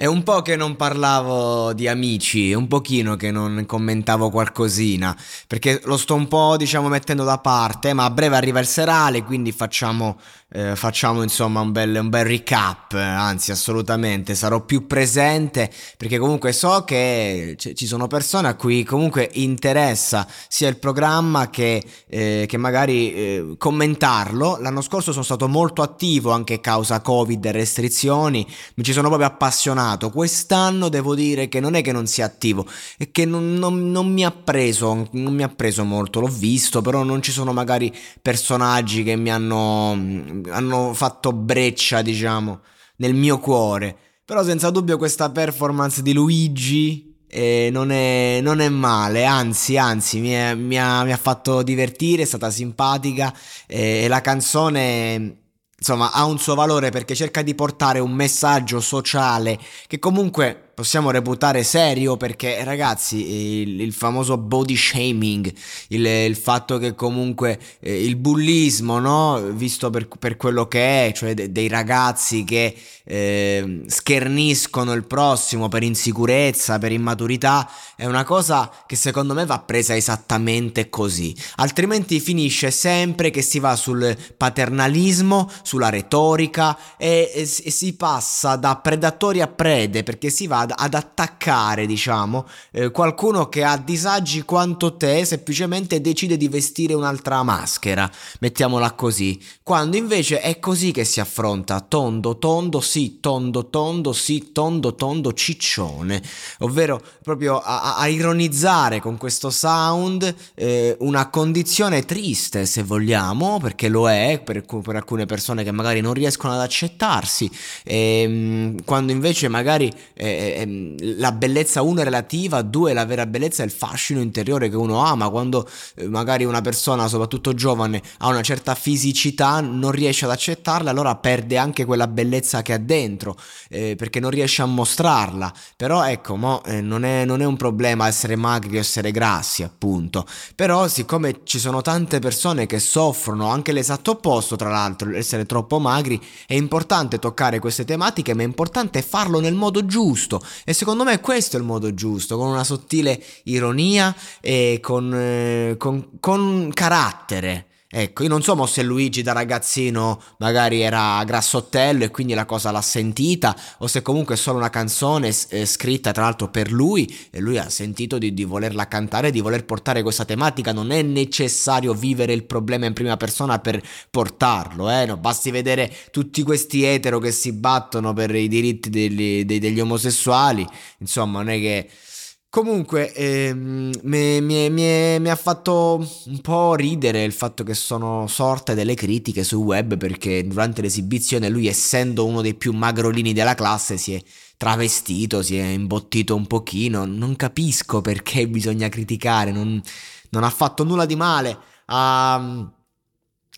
È un po' che non parlavo di amici, un pochino che non commentavo qualcosina, perché lo sto un po', diciamo, mettendo da parte, ma a breve arriva il serale, quindi facciamo eh, facciamo insomma un bel, un bel recap, anzi assolutamente sarò più presente perché comunque so che c- ci sono persone a cui comunque interessa sia il programma che, eh, che magari eh, commentarlo. L'anno scorso sono stato molto attivo anche causa Covid e restrizioni, mi ci sono proprio appassionato. Quest'anno devo dire che non è che non sia attivo, è che non, non, non mi ha preso, non mi ha preso molto, l'ho visto, però non ci sono magari personaggi che mi hanno hanno fatto breccia, diciamo, nel mio cuore. Però senza dubbio questa performance di Luigi eh, non, è, non, è, male, anzi, anzi, mi, è, mi, ha, mi, ha, fatto divertire, è stata simpatica eh, la canzone insomma ha un suo valore perché cerca di portare un messaggio sociale che comunque possiamo reputare serio perché ragazzi il, il famoso body shaming il, il, fatto che comunque eh, il bullismo no visto per, per quello che è cioè de, dei ragazzi che eh, scherniscono il prossimo per insicurezza per immaturità è una cosa che secondo me va presa esattamente così. Altrimenti finisce sempre che si va sul paternalismo sulla retorica e, e, e si passa da predatori a prede perché si va ad, ad attaccare, diciamo, eh, qualcuno che ha disagi quanto te, semplicemente decide di vestire un'altra maschera, mettiamola così. Quando invece è così che si affronta, tondo, tondo, sì, tondo, tondo, sì, tondo, tondo, ciccione, ovvero proprio a, a ironizzare con questo sound eh, una condizione triste, se vogliamo, perché lo è per, per alcune persone che magari non riescono ad accettarsi, e, ehm, quando invece magari eh, ehm, la bellezza uno è relativa, due la vera bellezza è il fascino interiore che uno ama, quando eh, magari una persona, soprattutto giovane, ha una certa fisicità, non riesce ad accettarla, allora perde anche quella bellezza che ha dentro, eh, perché non riesce a mostrarla, però ecco, mo, eh, non, è, non è un problema essere magri o essere grassi, appunto, però siccome ci sono tante persone che soffrono anche l'esatto opposto, tra l'altro, essere troppo magri, è importante toccare queste tematiche, ma è importante farlo nel modo giusto e secondo me questo è il modo giusto, con una sottile ironia e con, eh, con, con carattere. Ecco, io non so se Luigi da ragazzino magari era grassottello e quindi la cosa l'ha sentita, o se comunque è solo una canzone eh, scritta tra l'altro per lui e lui ha sentito di, di, volerla cantare, di voler portare questa tematica. Non è necessario vivere il problema in prima persona per portarlo, eh? no, basti vedere tutti questi etero che si battono per i diritti degli, degli, degli omosessuali, insomma, non è che Comunque, ehm, mi, ha fatto un po' ridere il fatto che sono sorte delle critiche sul web perché durante l'esibizione lui, essendo uno dei più magrolini della classe, si è travestito, si è imbottito un pochino. Non capisco perché bisogna criticare, non, non ha fatto nulla di male. Ha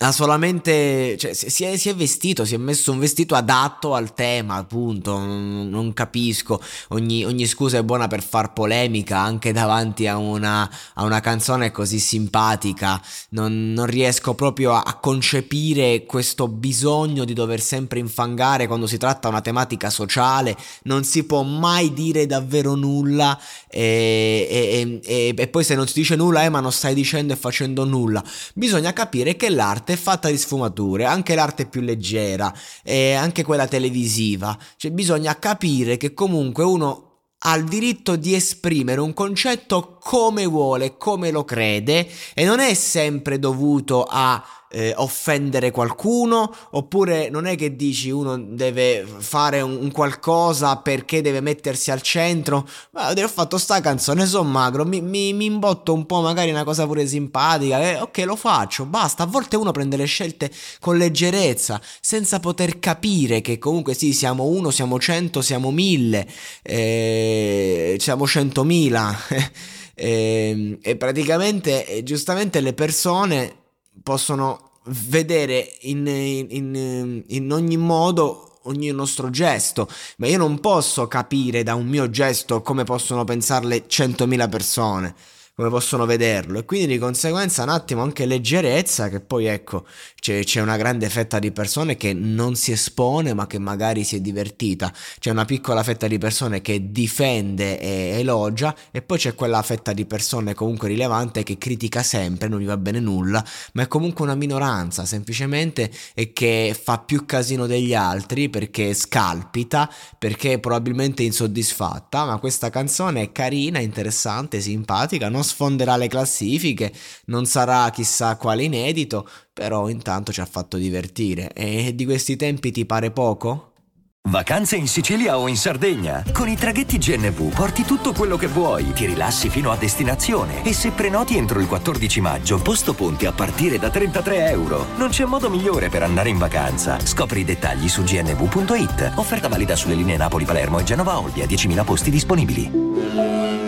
ha solamente, cioè, si, è, si, è, vestito, si è messo un vestito adatto al tema, appunto, non, non capisco, ogni, ogni, scusa è buona per far polemica anche davanti a una, a una canzone così simpatica, non, non riesco proprio a, a, concepire questo bisogno di dover sempre infangare quando si tratta una tematica sociale, non si può mai dire davvero nulla e, e, e, e poi se non si dice nulla, eh ma non stai dicendo e facendo nulla, bisogna capire che l'arte l'arte è fatta di sfumature, anche l'arte più leggera e anche quella televisiva. Cioè bisogna capire che comunque uno ha il diritto di esprimere un concetto come vuole, come lo crede e non è sempre dovuto a eh, offendere qualcuno oppure non è che dici uno deve fare un, un qualcosa perché deve mettersi al centro. Ma ho fatto sta canzone sono magro mi, mi, mi, imbotto un po' magari una cosa pure simpatica eh, ok lo faccio basta. A volte uno prende le scelte con leggerezza senza poter capire che comunque sì siamo uno siamo cento siamo mille eh, siamo centomila e, e praticamente eh, giustamente le persone possono vedere in, in, in ogni modo ogni nostro gesto, ma io non posso capire da un mio gesto come possono pensarle 100.000 persone come possono vederlo. E quindi di conseguenza un attimo anche leggerezza che poi ecco c'è, c'è, una grande fetta di persone che non si espone ma che magari si è divertita. C'è una piccola fetta di persone che difende e elogia e poi c'è quella fetta di persone comunque rilevante che critica sempre non gli va bene nulla ma è comunque una minoranza semplicemente e che fa più casino degli altri perché scalpita perché probabilmente insoddisfatta. Ma questa canzone è carina interessante simpatica non sfonderà le classifiche, non sarà chissà quale inedito, però intanto ci ha fatto divertire. E di questi tempi ti pare poco? Vacanze in Sicilia o in Sardegna? Con i traghetti GNV porti tutto quello che vuoi, ti rilassi fino a destinazione e se prenoti entro il 14 maggio, posto ponti a partire da 33 euro. Non c'è modo migliore per andare in vacanza. Scopri i dettagli su gnv.it. Offerta valida sulle linee Napoli-Palermo e Genova-Olbia, 10.000 posti disponibili.